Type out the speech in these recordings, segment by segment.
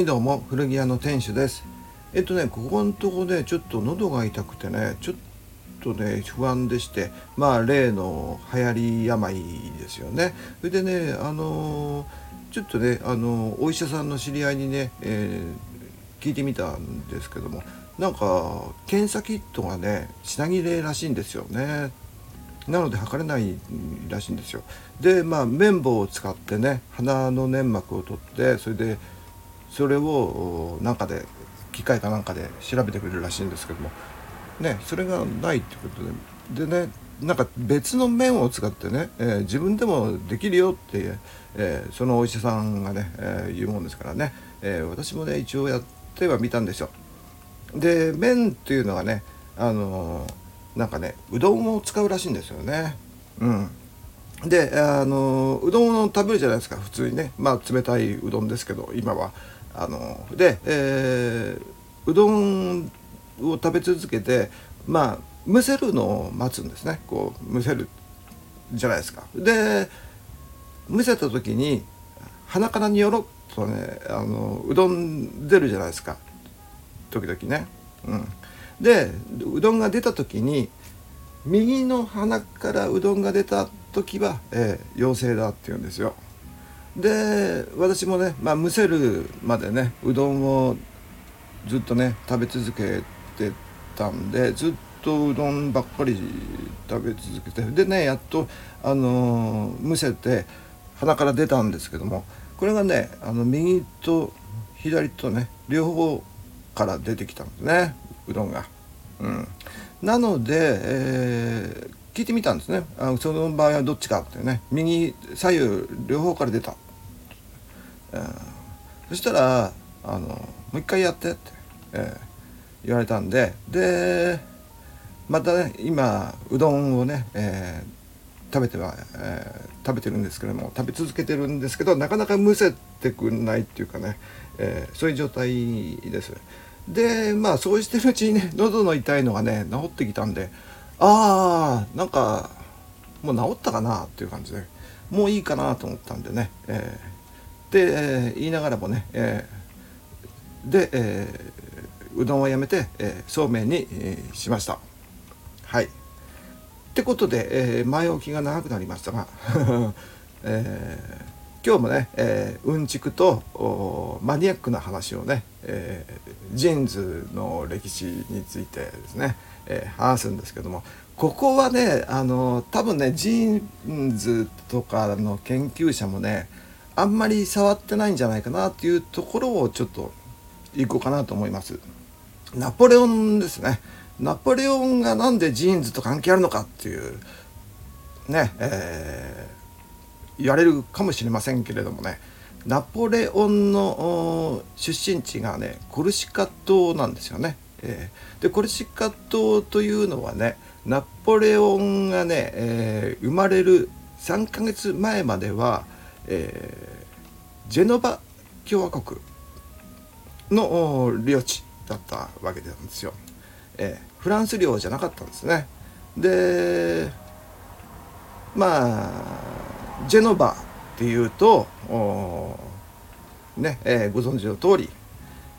いどうも古着屋の店主です。えっとねここのとこねちょっと喉が痛くてねちょっとね不安でしてまあ例の流行り病ですよね。それでねあの、ちょっとねあの、お医者さんの知り合いにね、えー、聞いてみたんですけどもなんか検査キットがね品切れらしいんですよね。なので測れないらしいんですよ。でまあ綿棒を使ってね鼻の粘膜を取ってそれでそれをなんかで機械かなんかで調べてくれるらしいんですけどもねそれがないってことででねなんか別の面を使ってね、えー、自分でもできるよって、えー、そのお医者さんがね、えー、言うもんですからね、え私もね一応やってはみたんですよ。で麺っていうのはねあのなんかねうどんを使うらしいんですよね。うん、であのうどんを食べるじゃないですか普通にねまあ冷たいうどんですけど今は。あので、えー、うどんを食べ続けてまあ蒸せるのを待つんですねこう蒸せるじゃないですか。で蒸せた時に鼻からによろっとねあのうどん出るじゃないですか時々ね。うん、でうどんが出た時に右の鼻からうどんが出た時は、えー、陽性だって言うんですよ。で私もね、まあ、蒸せるまでねうどんをずっとね食べ続けてたんでずっとうどんばっかり食べ続けてでねやっと、あのー、蒸せて鼻から出たんですけどもこれがねあの右と左とね両方から出てきたんですねうどんが。うん、なので、えー、聞いてみたんですね。あその場合はどっちかってね。右左右両方から出た、うん、そしたらあのもう一回やってって、えー、言われたんで。でまたね今うどんをね、えー、食べては、えー、食べてるんですけども食べ続けてるんですけどなかなかむせてくんないっていうかね、えー、そういう状態です。でまあそうしてるうちにね喉の痛いのがね治ってきたんでああなんかもう治ったかなっていう感じでもういいかなと思ったんでね、えー、で、えー、言いながらもね、えー、で、えうどんをやめて、えそうめんに、えしました。はい。ってことで、え前置きが長くなりましたが、え今日もね、えうんちくとマニアックな話をね、えジーンズの歴史についてですねえー、話すんですけどもここはねあの多分ねジーンズとかの研究者もねあんまり触ってないんじゃないかなっていうところをちょっといこうかなと思います。ナポレオンですね。ナポレオンが何でジーンズと関係あるのかっていうね、えー、言われるかもしれませんけれどもねナポレオンの出身地がねコルシカ島なんですよね。えー、でコルシカ島というのはねナポレオンがね、えー、生まれる3ヶ月前までは、えー、ジェノバ共和国の領地だったわけなんですよ、えー、フランス領じゃなかったんですねでまあジェノバっていうとね、えー、ご存知の通り、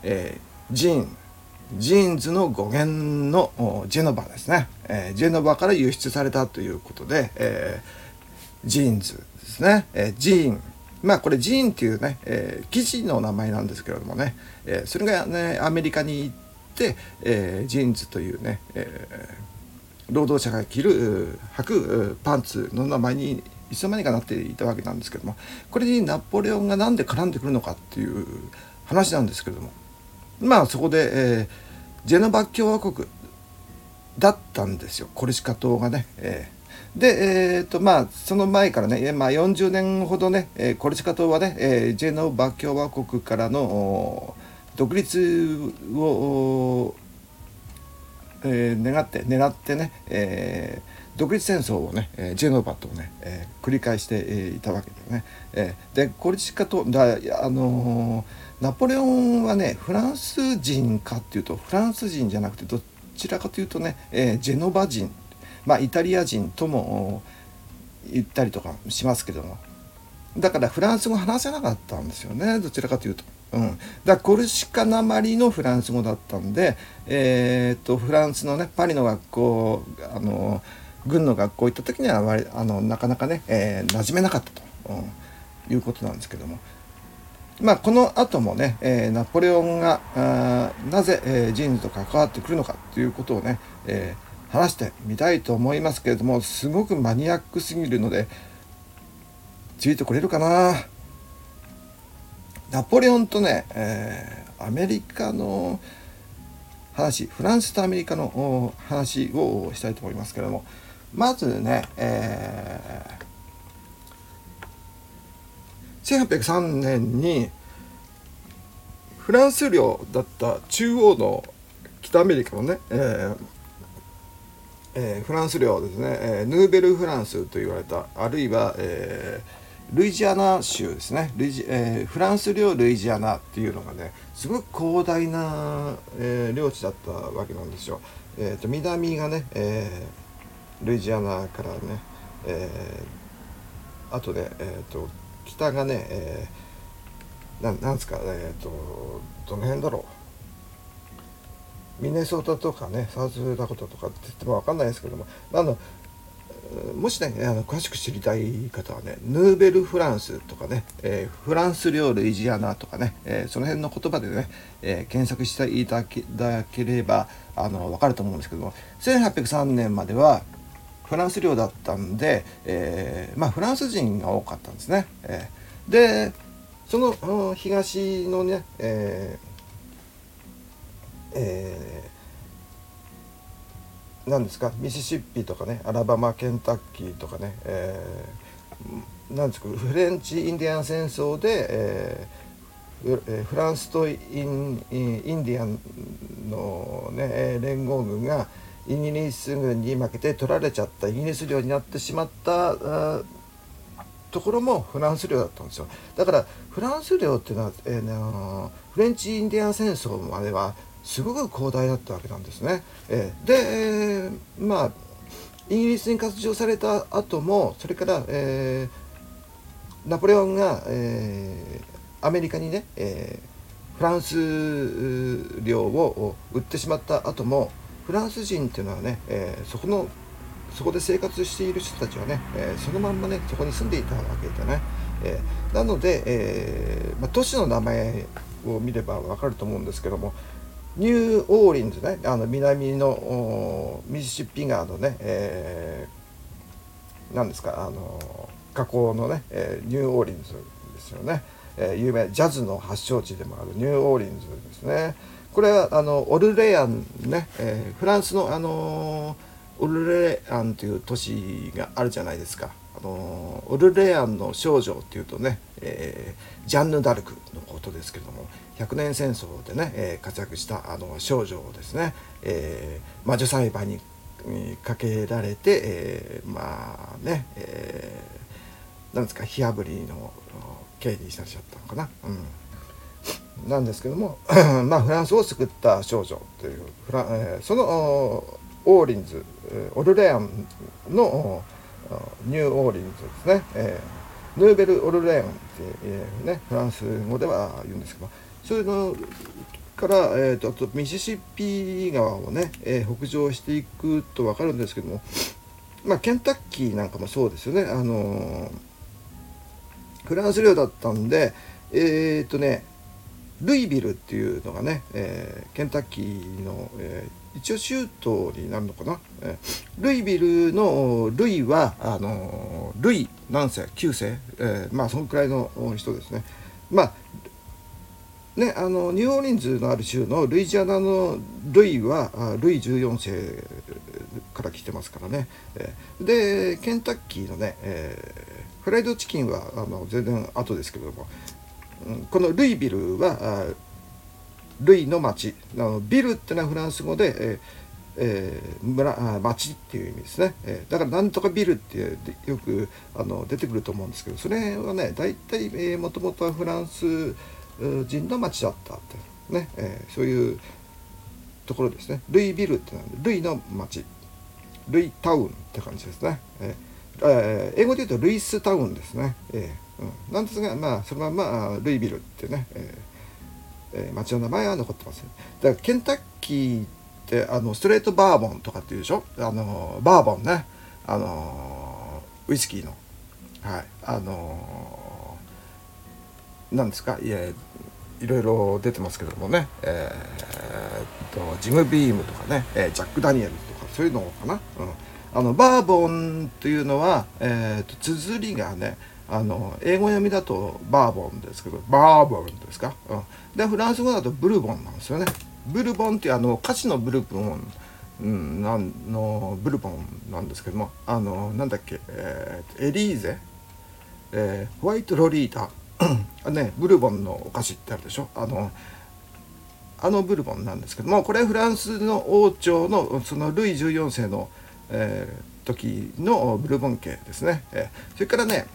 えー、ジーンジーンズの語源のジェノバですね、えー、ジェノバから輸出されたということで、えー、ジーンズですね、えー、ジーン。まあこれジーンっていうね、えー、生地の名前なんですけれどもね、えー、それがねアメリカに行って、えー、ジーンズというね、えー、労働者が着る履くパンツの名前にいつの間にかなっていたわけなんですけどもこれにナポレオンが何で絡んでくるのかっていう話なんですけどもまあそこで、えー、ジェノバ共和国だったんですよコルシカ島がね。えー、で、えーとまあ、その前からね、まあ、40年ほどね、えー、コルシカ島はね、えー、ジェノバ共和国からの独立を、えー、願って狙ってね、えー、独立戦争をね、えー、ジェノバとね、えー、繰り返して、えー、いたわけでね、えー、でコルシカ島だあのーナポレオンはねフランス人かっていうとフランス人じゃなくてどちらかというとね、えー、ジェノバ人まあイタリア人とも言ったりとかしますけども。だからフランス語話せなかったんですよねどちらかというと。うん、だコルシカなまりのフランス語だったんで、えー、っとフランスのねパリの学校あの軍の学校行った時にはあのなかなかね、えー、馴染めなかったと、うん、いうことなんですけども。まあ、この後もね、えー、ナポレオンがあなぜ、えー、ジーンズと関わってくるのかということをね、えー、話してみたいと思いますけれどもすごくマニアックすぎるのでついてこれるかなナポレオンとね、えー、アメリカの話フランスとアメリカの話をしたいと思いますけれどもまずね、えー1803年にフランス領だった中央の北アメリカのね、えーえー、フランス領ですね、えー、ヌーベルフランスと言われたあるいは、えー、ルイジアナ州ですねルイジ、えー、フランス領ルイジアナっていうのがねすごく広大な、えー、領地だったわけなんですよ。えーと、南がね、えー、ルイジアナからね、えー、あとで、えーと北がね、えー、ななんですかえ、ー、とどの辺だろう。ミネソータとかねサウスダコタとかって言っても分かんないですけどもあのもしねあの詳しく知りたい方はねヌーベルフランスとかね、えー、フランス領ルイジアナとかね、えー、その辺の言葉でね、えー、検索していただければあの分かると思うんですけども1803年まではフランス領だったんで、えー、まあ、フランス人が多かったんですね。えー、でその東のね、えーえー、何ですかミシシッピとかねアラバマケンタッキーとかね、えー、なんですかフレンチ・インディアン戦争で、えー、フランスとインインディアンの、ね、連合軍が、イギリス軍に負けて取られちゃったイギリス領になってしまったところもフランス領だったんですよだからフランス領っていうのは、えー、フレンチ・インディアン戦争まではすごく広大だったわけなんですね。えー、で、えー、まあイギリスに割譲された後もそれから、えー、ナポレオンが、えー、アメリカにね、えー、フランス領を売ってしまった後もフランス人っていうのはね、えー、そこのそこで生活している人たちはね、えー、そのまんまねそこに住んでいたわけでね、えー、なので、えまあ、都市の名前を見れば分かると思うんですけどもニューオーリンズねあの南のミシシッピ川のね、えー、ですかあの河口のね、えニューオーリンズですよね、え有名ジャズの発祥地でもあるニューオーリンズですね。これはあのオルレアンね、えー、フランスのあのオルレアンという都市があるじゃないですか。あのオルレアンの少女っていうとね、えー、ジャンヌ・ダルクのことですけども百年戦争でね、えー、活躍したあの少女をですね、えー、魔女裁判にかけられて、えー、まあね、えー、なんですか火あぶりの刑にされちゃったのかな。うんなんですけども まあフランスを救った少女というフラ、えー、そのオーリンズオルレアンのニューオーリンズですね、えー、ヌーベル・オルレアンってねフランス語では言うんですけどそういうのから、えーと、あとミシシッピー川をね、えー、北上していくと分かるんですけどもまあケンタッキーなんかもそうですよね。あのー、フランス領だったんでえっ、ー、とねルイビルっていうのがね、えー、ケンタッキーの、えー、一応州都になるのかな、えー、ルイビルのルイはあのルイ何世9世、え、まあそのくらいの人ですね。まあね、あのニューオーリンズのある州のルイジアナのルイはルイ14世から来てますからね、え、でケンタッキーのね、え、フライドチキンはあの全然後ですけどもこのルイビルはルイの町あのビルってのはフランス語で、ええー、村町っていう意味ですね、えー、だからなんとかビルってよくあの出てくると思うんですけどそれはね大体もともとはフランス人の町だったってね、えー、そういうところですね。ルイビルってのはルイの町。ルイタウンって感じですね、えーえー、英語で言うとルイスタウンですね、えーうん、なんですがまあそのままルイビルってね、えーえー、町の名前は残ってます、だからケンタッキーってあのストレートバーボンとかっていうでしょ？あのバーボンね。あのウイスキーの。はい。あのなんですか？いやいろいろ出てますけどもね、えー、とジム・ビームとかね、えー、ジャック・ダニエルとかそういうのかな、うん、あのバーボンというのは、えーと、綴りがねあの英語読みだとバーボンですけどバーボンですか、うん、でフランス語だとブルボンなんですよね。ブルボンっていうあの歌詞のブルボン、うん、なんのブルボンなんですけどもあのなんだっけ、えー、エリーゼ、えー、ホワイトロリータ。ねブルボンのお菓子ってあるでしょ？あのあのブルボンなんですけどもこれフランスの王朝のそのルイ14世の、えー、時のブルボン系ですね、えー、それからね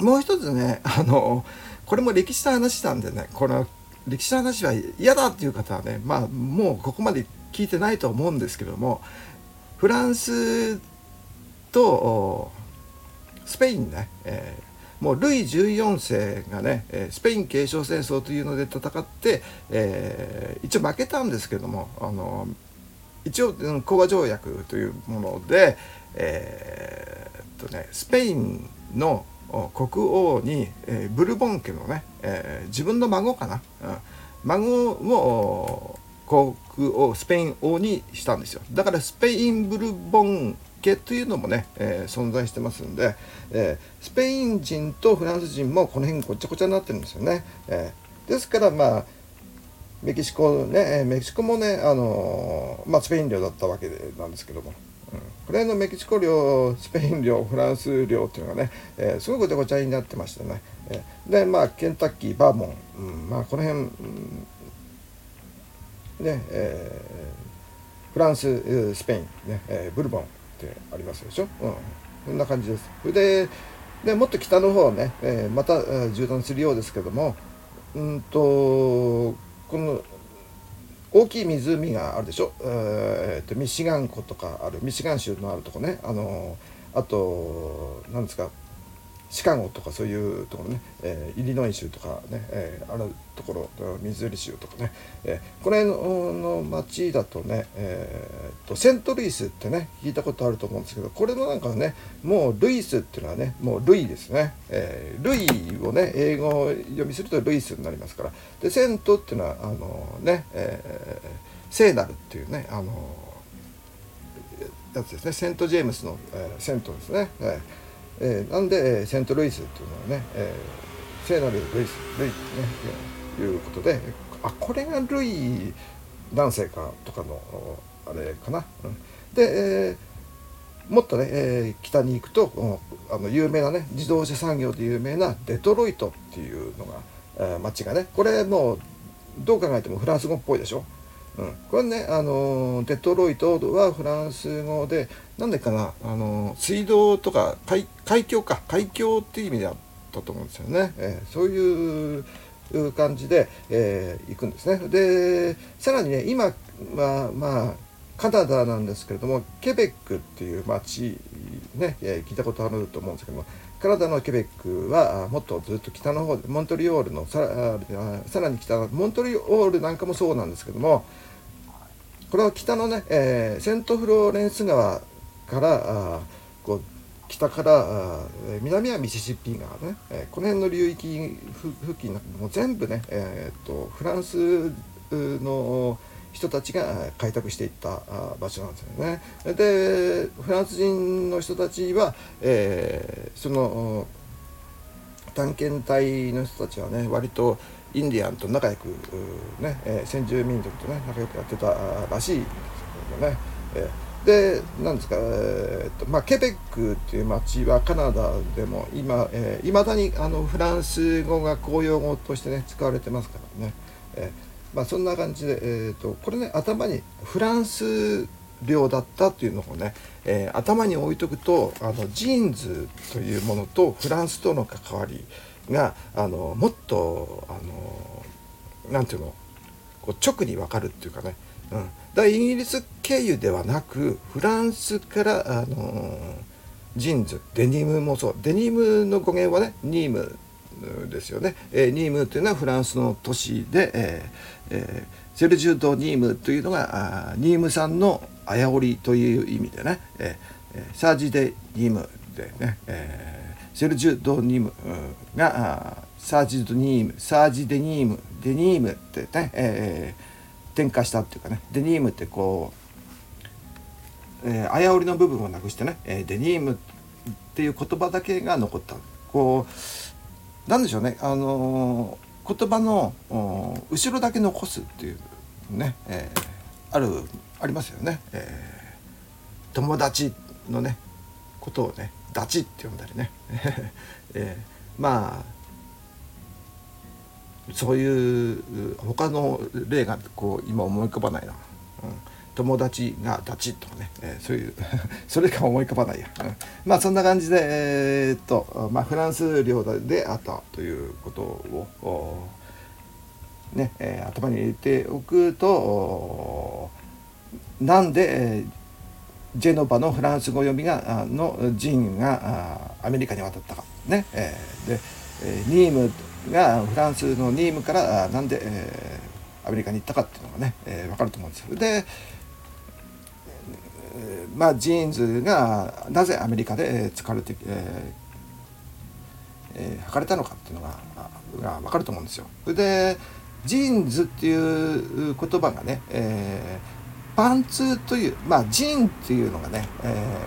もう一つね あのこれも歴史の話なんでねこの歴史の話は嫌だっていう方はねまあもうここまで聞いてないと思うんですけどもフランスとスペインね、えーもうルイ14世がねスペイン継承戦争というので戦って、えー、一応負けたんですけどもあの一応講和条約というもので、えー、っとね、スペインの国王に、えー、ブルボン家のね、えー、自分の孫かな、うん、孫を国王スペイン王にしたんですよ。だからスペインブルボン系というのもね、えー、存在してますんで、えー、スペイン人とフランス人もこの辺ごちゃごちゃになってるんですよね。えー、ですからまあメキシコねメキシコもね、あのまあ、スペイン領だったわけでなんですけども、うん、これのメキシコ領スペイン領フランス領っていうのがね、えー、すごくごちゃごちゃになってましたね。えー、でまあケンタッキーバーモン、うん、まあこの辺、うん、ねえー、フランススペイン、ねえー、ブルボンってありますでしょ、うん、こんな感じです。それででもっと北の方ね、えー、また縦断するようですけどもうんとこの大きい湖があるでしょ、えー、とミシガン湖とかある。ミシガン州のあるとこね。あのあと何ですか？シカゴとかそういうところね、えー、イリノイ州とかね、えー、あるところミズーリ州とかね、えー、これのの町だとね、えー、とセントルイスってね聞いたことあると思うんですけどこれのなんかねもうルイスっていうのはねもうルイですね、えー、ルイをね英語読みするとルイスになりますから。でセントっていうのはあのね、えー、聖なるっていうねあのやつですね。セント・ジェームスの、えー、セントですね、えーえー、なんで、えセントルイスっていうのはね、えー、聖なるルイスルイってねいうことであこれがルイ男性かとかのあれかな、うん、で、えー、もっとね、えー、北に行くとあの有名なね自動車産業で有名なデトロイトっていうのが、えー、町がねこれもうどう考えてもフランス語っぽいでしょ。うん、これね、あのデトロイトはフランス語でなんでかな、あの水道とか海海峡か海峡っていう意味であったと思うんですよね、えー、そういう感じで、えー、行くんですね。でさらにね今はまあカナダなんですけれどもケベックっていう町ね、えー、聞いたことあると思うんですけどもカナダのケベックはもっとずっと北の方でモントリオールのささらに北モントリオールなんかもそうなんですけどもこれは北のね、えー、セントフローレンス川からあこう北から南はミシシッピ川ね、えー、この辺の流域付近なんかもう全部ね、えー、っとフランスの人たちが開拓していった場所なんですよね。でフランス人の人たちは、えー、その探検隊の人たちはね割とインディアンと仲良くね、先住民族とね仲良くやってたらしいんですよね。えー、でなんですか、え、っとまあ、ケベックっていう町はカナダでも今、えー、未だにあのフランス語が公用語としてね使われてますからね。えーまあ、そんな感じで、えーと、これね頭にフランス領だったっていうのをね、えー、頭に置いとくとあのジーンズというものとフランスとの関わりがあのもっとあのなんていうのこう直に分かるっていうかね、うん、だイギリス経由ではなくフランスからあのジーンズデニムもそう。デニムの語源はねニームですよね、えー、ニームというのはフランスの都市で、えーえー、セルジュ・ド・ニームというのがあニームさんのあやおりという意味でね、えー、サージ・デ・ニームでね、えー、セルジュ・ド・ニームがサージ・ド・ニームサージ・デ・ニームデニームってね、えー、転化したっていうかね。デニームってこう、えー、あやおりの部分をなくしてね、えー、デニームっていう言葉だけが残った。こうなんでしょうね。あの、言葉の後ろだけ残すっていうね、えー、あるありますよね、えー、友達のねことをねダチって呼んだりね、えー、まあそういう他の例がこう今思い浮かばないな、うん、友達がダチとかね、えー、そういう それか思い浮かばないや、うん、まあそんな感じでえー、っと、まあ、フランス領であったということをね、えー、頭に入れておくとなんで、えー、ジェノバのフランス語読みがの人がアメリカに渡ったか。ね、えー、で、えー、ニームがフランスのニームからなんで、えー、アメリカに行ったかっていうのがね、えー、分かると思うんですよ。でまあジーンズがなぜアメリカで使われて、えーえー、履かれたのかっていうのがが分かると思うんですよ。でジーンズっていう言葉がね、えー、パンツというまあジーンっていうのがね、え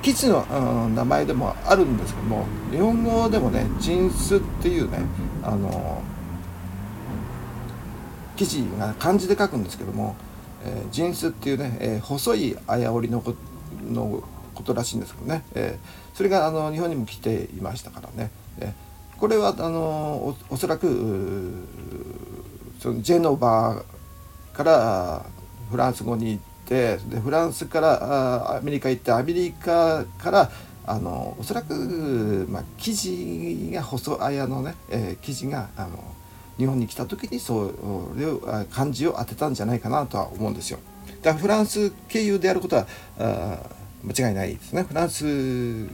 ー、生地の、うん、名前でもあるんですけども日本語でもねジーンズっていうねあの記事が漢字で書くんですけども、えー、ジンスっていうね、えー、細いあや織りのことらしいんですけどね、えー、それがあの日本にも来ていましたからね、えー、これはあのおそらくそのジェノバからフランス語に行ってでフランスからアメリカ行ってアメリカからあのおそらく、まあ、生地が細あやのね、えー、生地があの日本に来た時にそういう漢字を当てたんじゃないかなとは思うんですよ。だからフランス経由であることはあ間違いないですね。フランス、うん、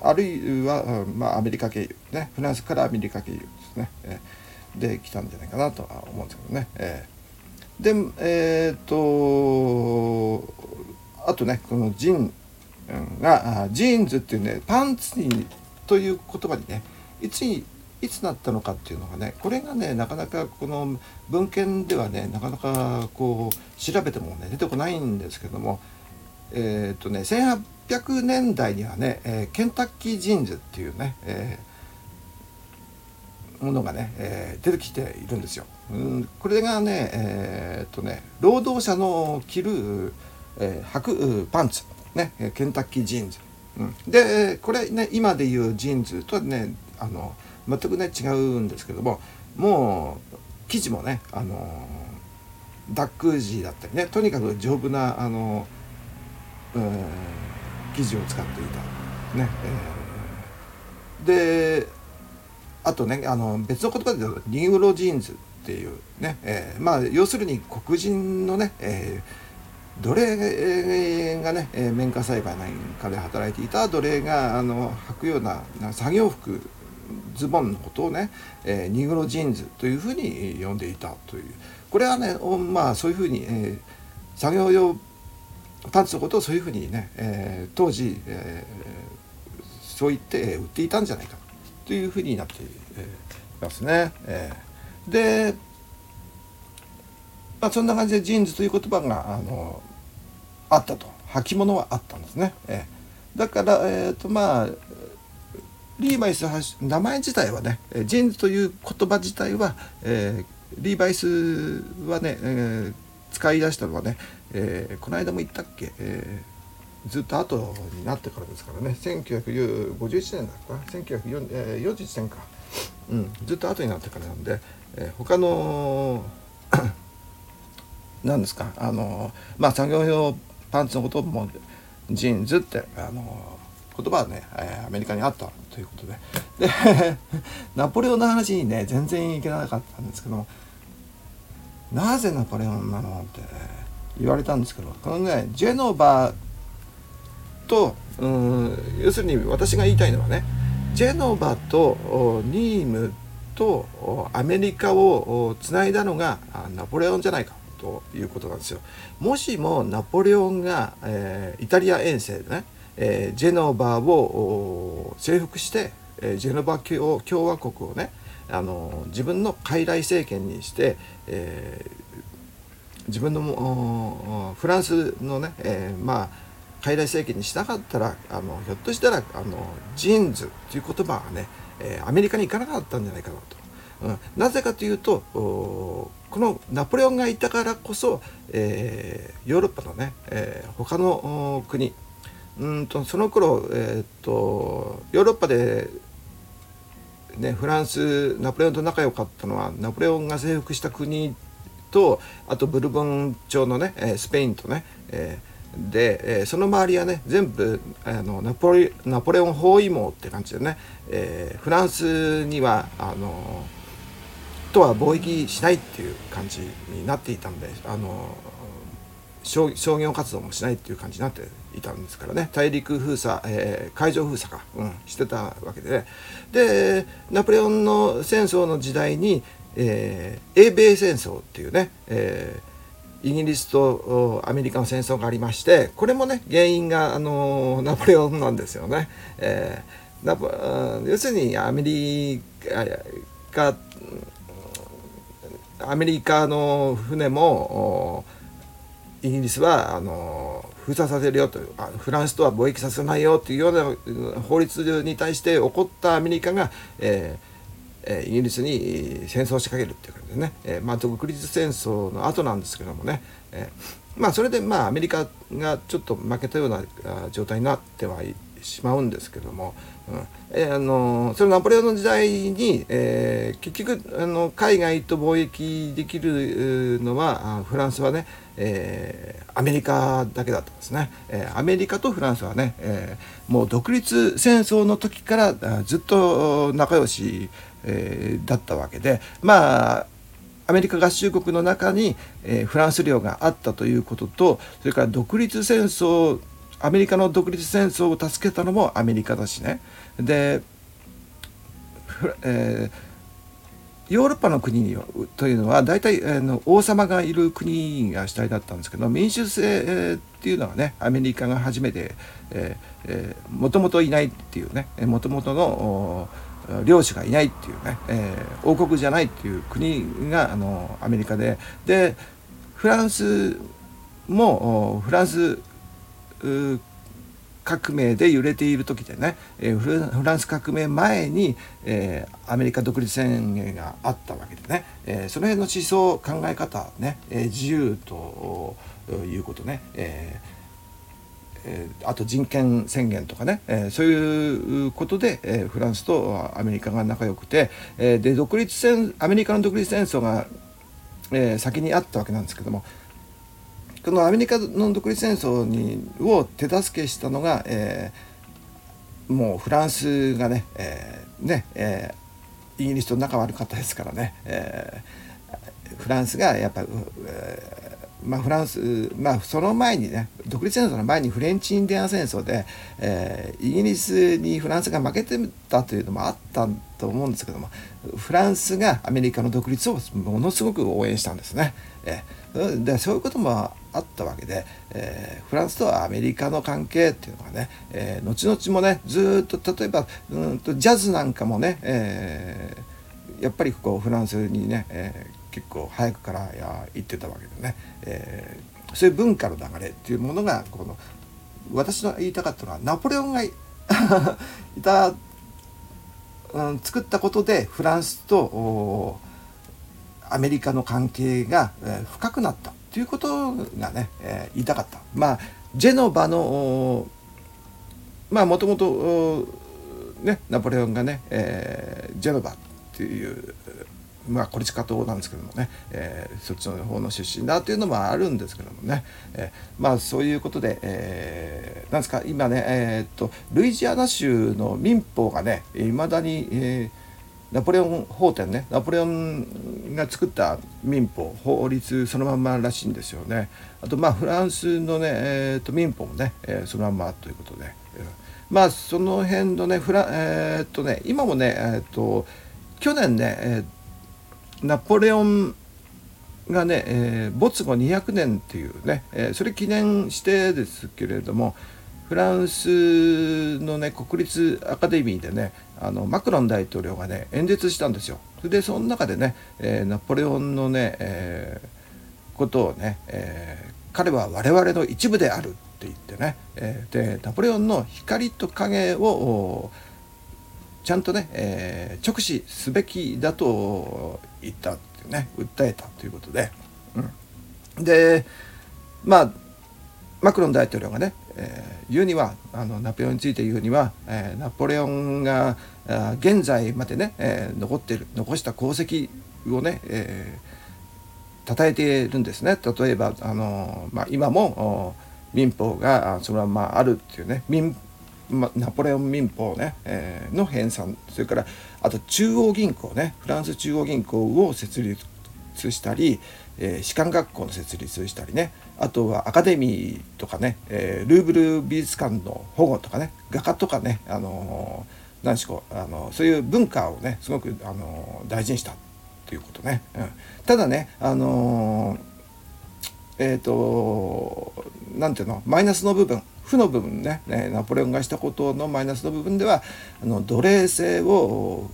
あるいは、まあ、アメリカ経由ねフランスからアメリカ経由ですね。えーできたんじゃないかなとは思うんですけどね。えー、でえっ、とあとねこのジーンがジーンズっていうねパンツにという言葉にねいつにいつなったのかっていうのがねこれがねなかなかこの文献ではねなかなかこう調べてもね出てこないんですけどもえっ、とね1800年代にはね、えー、ケンタッキージーンズっていうね、えーものがね、えー、出てきているんですよ。うん、これがね,、え、っとね労働者の着る、えー、履くパンツ、ね、ケンタッキージーンズ。うん、でこれね今でいうジーンズとはねあの全くね違うんですけどももう生地もねあのダック地だったりねとにかく丈夫なあの、えー、生地を使っていた。ねえー、であとねあの別の言葉で言うとニグロジーンズっていうね、えー、まあ要するに黒人のね、えー、奴隷がね、えー、綿花栽培なんかで働いていた奴隷があの履くような作業服ズボンのことをね、えー、ニグロジーンズというふうに呼んでいたというこれはねまあそういうふうに、えー、作業用パンツのことをそういうふうにね、えー、当時、えー、そう言って売っていたんじゃないかというふうになっていますね。えー、で、まあ、そんな感じでジーンズという言葉があのあったと履物はあったんですね。えー、だから、えーとまあ、リーバイス名前自体はねジーンズという言葉自体は、えー、リーバイスはね、えー、使い出したのはね、えー、この間も言ったっけ、えーずっと後になってからですからね1951年だったか1941年か、うん、ずっと後になってからなんで、えー、他の 何ですかあのまあ作業用パンツのこともジーンズってあの言葉はね、えー、アメリカにあったということでで ナポレオンの話にね全然いけなかったんですけどもなぜナポレオンなのって言われたんですけどこのねジェノバとうん要するに私が言いたいのはねジェノバとニームとアメリカをつないだのがナポレオンじゃないかということなんですよ。もしもナポレオンが、えー、イタリア遠征でね、えー、ジェノバを征服して、えー、ジェノバ共和国をねあの自分の傀儡政権にして、えー、自分のフランスのね、えー、まあ傀儡政権にしなかったらあのひょっとしたらあのジーンズという言葉がね、えー、アメリカに行かなかったんじゃないかなと。うん、なぜかというとこのナポレオンがいたからこそ、えー、ヨーロッパのね、えー、他の国うんとその頃、えー、っとヨーロッパでね、フランスナポレオンと仲良かったのはナポレオンが征服した国とあとブルボン朝のねえスペインとね、えー、で、えー、その周りはね全部あのナポレナポレオン包囲網って感じでね、えー、フランスにはあのとは貿易しないっていう感じになっていたんであの商業活動もしないっていう感じになっていたんですからね。大陸封鎖、えー、海上封鎖か、うん、してたわけでね。でナポレオンの戦争の時代に、えー、英米戦争っていうね、えー、イギリスとアメリカの戦争がありましてこれもね原因があのナポレオンなんですよね。えー、ナポ要するにアメリカアメリカの船もイギリスはあの封鎖させるよとあフランスとは貿易させないよというような法律に対して怒ったアメリカが、えー、イギリスに戦争を仕掛けるっていう感じでね、えーまあ、独立戦争の後なんですけどもね、えー、まあそれでまあアメリカがちょっと負けたような状態になってはいしまうんですけども、うん。えー、あのそのナポレオンの時代に、えー、結局あの海外と貿易できるのはフランスはね、えー、アメリカだけだったんですね、え、アメリカとフランスはね、え、もう独立戦争の時からずっと仲良し、え、だったわけでまあアメリカ合衆国の中に、え、フランス領があったということとそれから独立戦争アメリカの独立戦争を助けたのもアメリカだしね。で、えー、ヨーロッパの国というのは大体、えー、の王様がいる国が主体だったんですけど民主制っていうのはねアメリカが初めてもともといないっていうねもともとの領主がいないっていうね、えー、王国じゃないっていう国があのアメリカで。でフランスもフランス革命で揺れている時でね、えー、フランス革命前に、えー、アメリカ独立宣言があったわけでね、えー、その辺の思想考え方ね、えー、自由ということね、えーえー、あと人権宣言とかね、えー、そういうことで、えー、フランスとアメリカが仲良くて、えー、で独立戦アメリカの独立戦争が、えー、先にあったわけなんですけどもこのアメリカの独立戦争にを手助けしたのが、えー、もうフランスがね,、えーねえー、イギリスと仲悪かったですからね、えー、フランスがやっぱ、えーまあ、フランス、まあ、その前にね独立戦争の前にフレンチ・インディアン戦争で、えー、イギリスにフランスが負けてたというのもあったと思うんですけどもフランスがアメリカの独立をものすごく応援したんですね。えー、でそういうこともあったわけで、えー、フランスとアメリカの関係っていうのがね、えー、後々もねずっと例えばうんとジャズなんかもね、えー、やっぱりこうフランスにね、えー、結構早くからや行ってたわけでね、えー、そういう文化の流れっていうものがこの私の言いたかったのはナポレオンが いた、うん、作ったことでフランスとアメリカの関係が、えー、深くなったということがね、えー、言いたかった。まあジェノバのまあもともとねナポレオンがね、えー、ジェノバっていうまあコルチカ島なんですけどもね、えー、そっちの方の出身だというのもあるんですけどもね、えー、まあそういうことで、えー、なんですか今ねえー、っとルイジアナ州の民法がねいまだに、えーナポレオン法典ねナポレオンが作った民法法律そのまんまらしいんですよね。あとまあフランスのね、えーと、民法もね、えー、そのまんまということで、まあその辺のねフラえー、っとね今もねえー、っと去年ね、えー、ナポレオンがね、えー、没後200年っていうね、えー、それ記念してですけれどもフランスのね国立アカデミーでねあのマクロン大統領がね演説したんですよ。でその中でね、えー、ナポレオンのね、えー、ことをね、えー、彼は我々の一部であるって言ってね、えー、でナポレオンの光と影をちゃんとね、えー、直視すべきだと言ったってね訴えたということで、うん、でまあマクロン大統領がね、えー、言うにはあのナポレオンについて言うには、えー、ナポレオンが現在までね、えー、残ってる残した功績をね、えー、称えているんですね。例えばあの、まあ、今も民法がそのままあるっていうね民ま、ナポレオン民法ね、えー、の編纂それからあと中央銀行ねフランス中央銀行を設立したり、えー、士官学校の設立したりねあとはアカデミーとかね、えー、ルーブル美術館の保護とかね画家とかね、あのー、何しこあのそういう文化をねすごく、あの大事にしたということね。うん、ただね、あのえっ、と何ていうのマイナスの部分負の部分ねナポレオンがしたことのマイナスの部分ではあの奴隷制を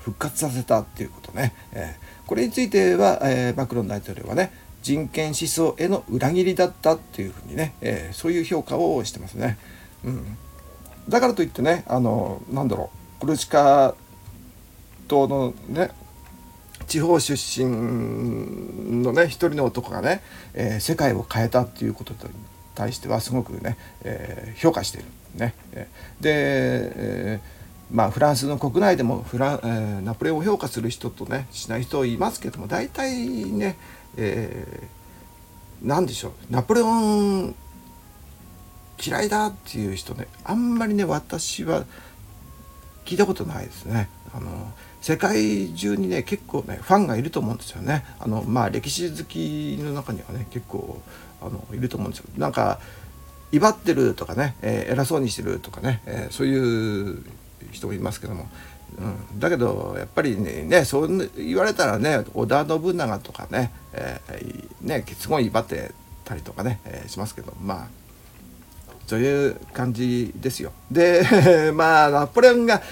復活させたっていうことね、えー、これについては、えー、マクロン大統領はね人権思想への裏切りだったっていうふうにね、えー、そういう評価をしてますね。うん、だからといってねあのなんだろうコルシカ島のね地方出身のね一人の男がね、えー、世界を変えたっていうことと対してはすごくね、えー、評価してる。ね、で、えー、まあフランスの国内でもフラ、えー、ナポレオンを評価する人とねしない人いますけども大体ね、えー、何でしょうナポレオン嫌いだっていう人ねあんまりね私は聞いたことないですね。あの世界中にね結構ねファンがいると思うんですよね。あのまあ歴史好きの中にはね結構あのいると思うんですよ。なんか威張ってるとかね、えー、偉そうにしてるとかね、えー、そういう人もいますけども、うん、だけどやっぱりねねそう言われたらね織田信長とかね,、えー、ねすごい威張ってたりとかね、えー、しますけどまあそういう感じですよ。で まあナポレオンが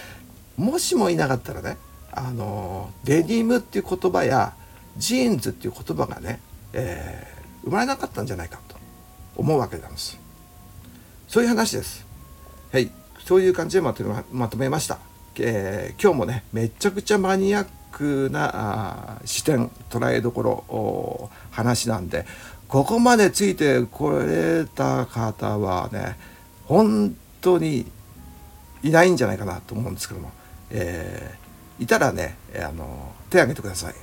もしもいなかったらねあのデニムっていう言葉やジーンズっていう言葉がね、えー、生まれなかったんじゃないかと思うわけなんです。そういう話です。はい、そういう感じでまとめまとめました。えー、今日もねめちゃくちゃマニアックな視点捉えどころ話なんでここまでついてこれた方はね本当にいないんじゃないかなと思うんですけども、えー、いたらねあの手挙げてください。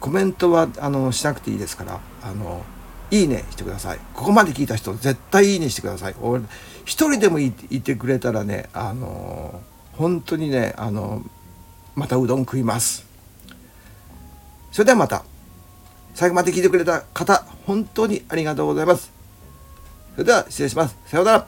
コメントはあのしなくていいですからあのいいねしてください。ここまで聞いた人絶対いいねしてください。俺一人でもいてくれたらねあの本当にねあのまたうどん食います。それではまた。最後まで聞いてくれた方本当にありがとうございます。それでは失礼します。さようなら。